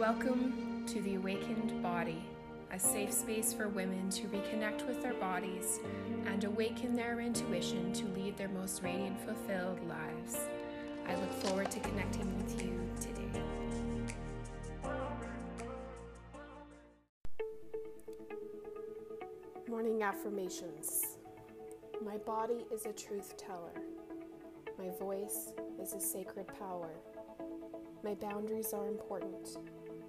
Welcome to the Awakened Body, a safe space for women to reconnect with their bodies and awaken their intuition to lead their most radiant, fulfilled lives. I look forward to connecting with you today. Morning affirmations. My body is a truth teller. My voice is a sacred power. My boundaries are important.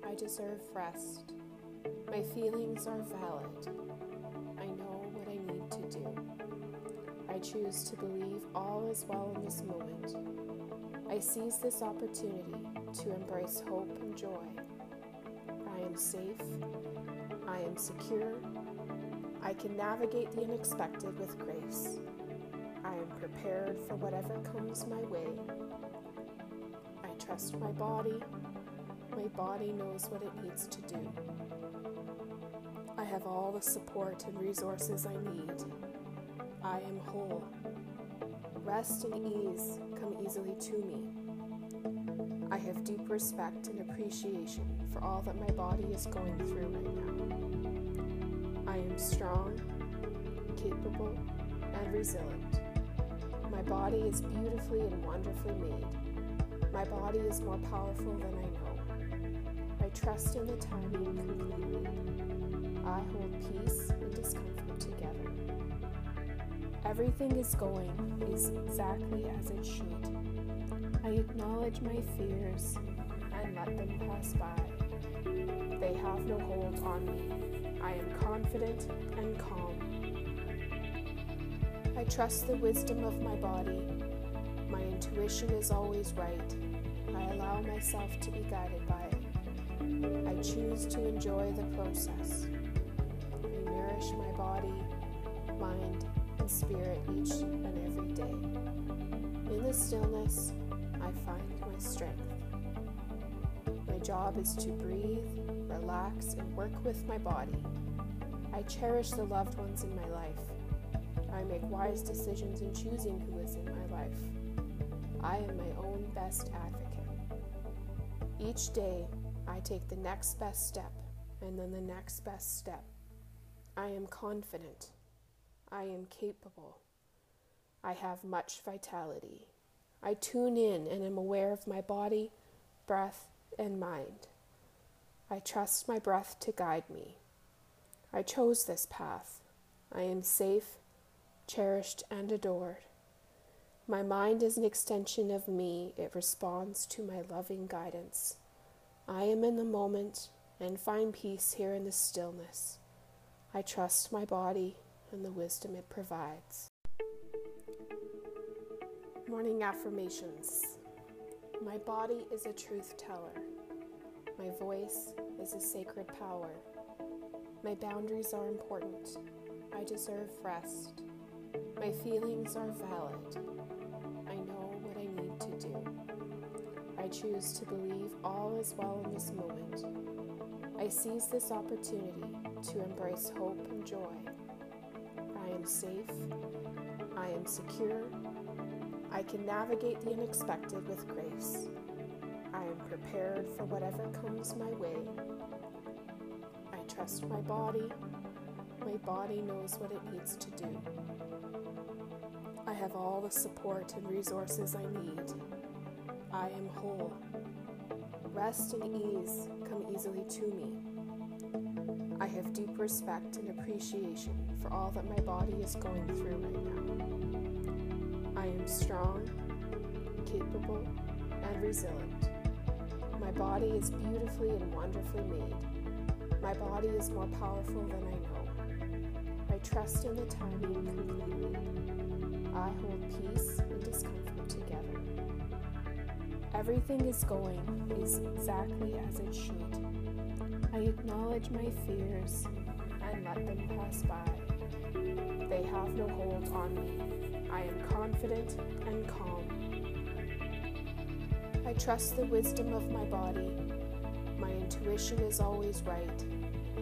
I deserve rest. My feelings are valid. I know what I need to do. I choose to believe all is well in this moment. I seize this opportunity to embrace hope and joy. I am safe. I am secure. I can navigate the unexpected with grace. I am prepared for whatever comes my way. I trust my body. My body knows what it needs to do. I have all the support and resources I need. I am whole. Rest and ease come easily to me. I have deep respect and appreciation for all that my body is going through right now. I am strong, capable, and resilient. My body is beautifully and wonderfully made. My body is more powerful than I know. Trust in the timing completely. I hold peace and discomfort together. Everything is going is exactly as it should. I acknowledge my fears and let them pass by. They have no hold on me. I am confident and calm. I trust the wisdom of my body. My intuition is always right. I allow myself to be guided by it. I choose to enjoy the process. I nourish my body, mind, and spirit each and every day. In the stillness, I find my strength. My job is to breathe, relax, and work with my body. I cherish the loved ones in my life. I make wise decisions in choosing who is in my life. I am my own best advocate. Each day, I take the next best step and then the next best step. I am confident. I am capable. I have much vitality. I tune in and am aware of my body, breath, and mind. I trust my breath to guide me. I chose this path. I am safe, cherished, and adored. My mind is an extension of me, it responds to my loving guidance. I am in the moment and find peace here in the stillness. I trust my body and the wisdom it provides. Morning affirmations. My body is a truth teller. My voice is a sacred power. My boundaries are important. I deserve rest. My feelings are valid. I know what I need to do. Choose to believe all is well in this moment. I seize this opportunity to embrace hope and joy. I am safe. I am secure. I can navigate the unexpected with grace. I am prepared for whatever comes my way. I trust my body. My body knows what it needs to do. I have all the support and resources I need. I am whole. Rest and ease come easily to me. I have deep respect and appreciation for all that my body is going through right now. I am strong, capable, and resilient. My body is beautifully and wonderfully made. My body is more powerful than I know. I trust in the timing completely. I hold peace Everything is going is exactly as it should. I acknowledge my fears and let them pass by. They have no hold on me. I am confident and calm. I trust the wisdom of my body. My intuition is always right.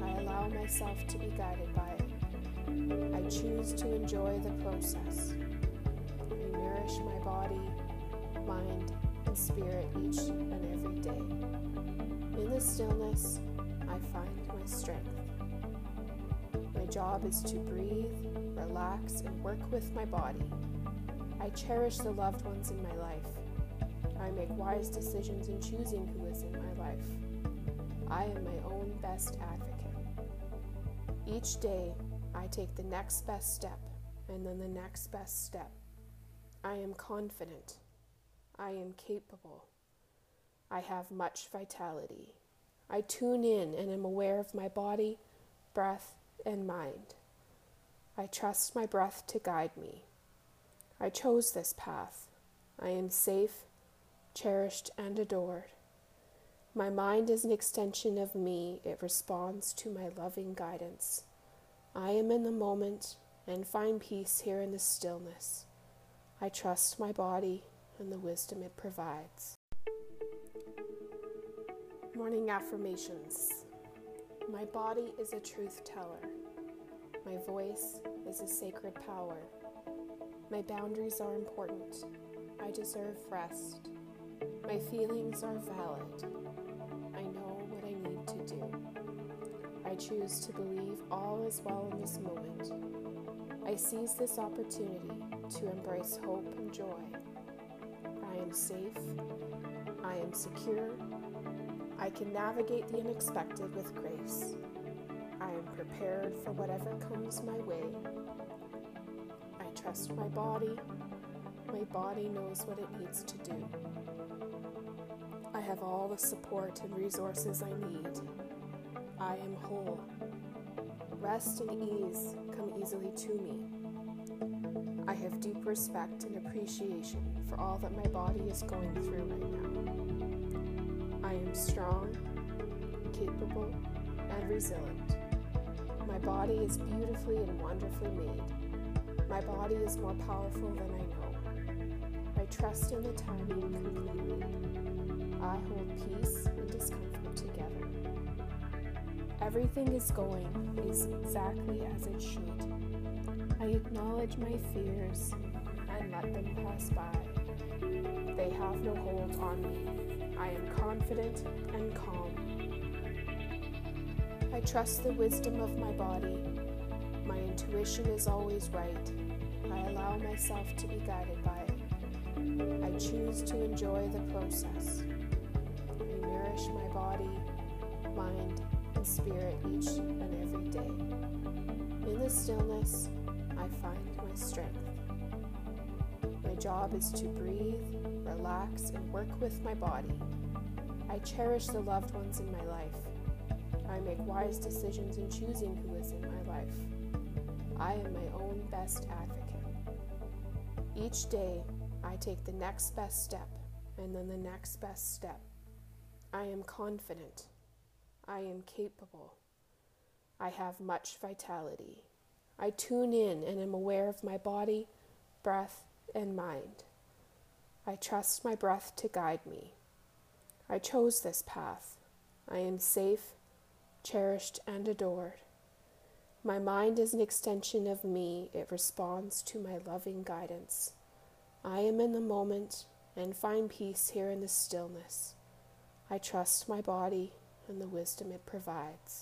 I allow myself to be guided by it. I choose to enjoy the process. I nourish my body, spirit each and every day. In the stillness, I find my strength. My job is to breathe, relax, and work with my body. I cherish the loved ones in my life. I make wise decisions in choosing who is in my life. I am my own best advocate. Each day, I take the next best step and then the next best step. I am confident. I am capable. I have much vitality. I tune in and am aware of my body, breath, and mind. I trust my breath to guide me. I chose this path. I am safe, cherished, and adored. My mind is an extension of me, it responds to my loving guidance. I am in the moment and find peace here in the stillness. I trust my body and the wisdom it provides. Morning affirmations. My body is a truth teller. My voice is a sacred power. My boundaries are important. I deserve rest. My feelings are valid. I know what I need to do. I choose to believe all is well in this moment. I seize this opportunity to embrace hope and joy. I am safe. I am secure. I can navigate the unexpected with grace. I am prepared for whatever comes my way. I trust my body. My body knows what it needs to do. I have all the support and resources I need. I am whole. Rest and ease come easily to me. I have deep respect and appreciation for all that my body is going through right now. I am strong, capable, and resilient. My body is beautifully and wonderfully made. My body is more powerful than I know. I trust in the timing completely. I hold peace and discomfort together. Everything is going is exactly as it should. I acknowledge my fears and let them pass by. They have no hold on me. I am confident and calm. I trust the wisdom of my body. My intuition is always right. I allow myself to be guided by it. I choose to enjoy the process. I nourish my body, mind, and spirit each and every day. In the stillness, I find my strength. My job is to breathe, relax, and work with my body. I cherish the loved ones in my life. I make wise decisions in choosing who is in my life. I am my own best advocate. Each day, I take the next best step and then the next best step. I am confident. I am capable. I have much vitality. I tune in and am aware of my body, breath, and mind. I trust my breath to guide me. I chose this path. I am safe, cherished, and adored. My mind is an extension of me, it responds to my loving guidance. I am in the moment and find peace here in the stillness. I trust my body and the wisdom it provides.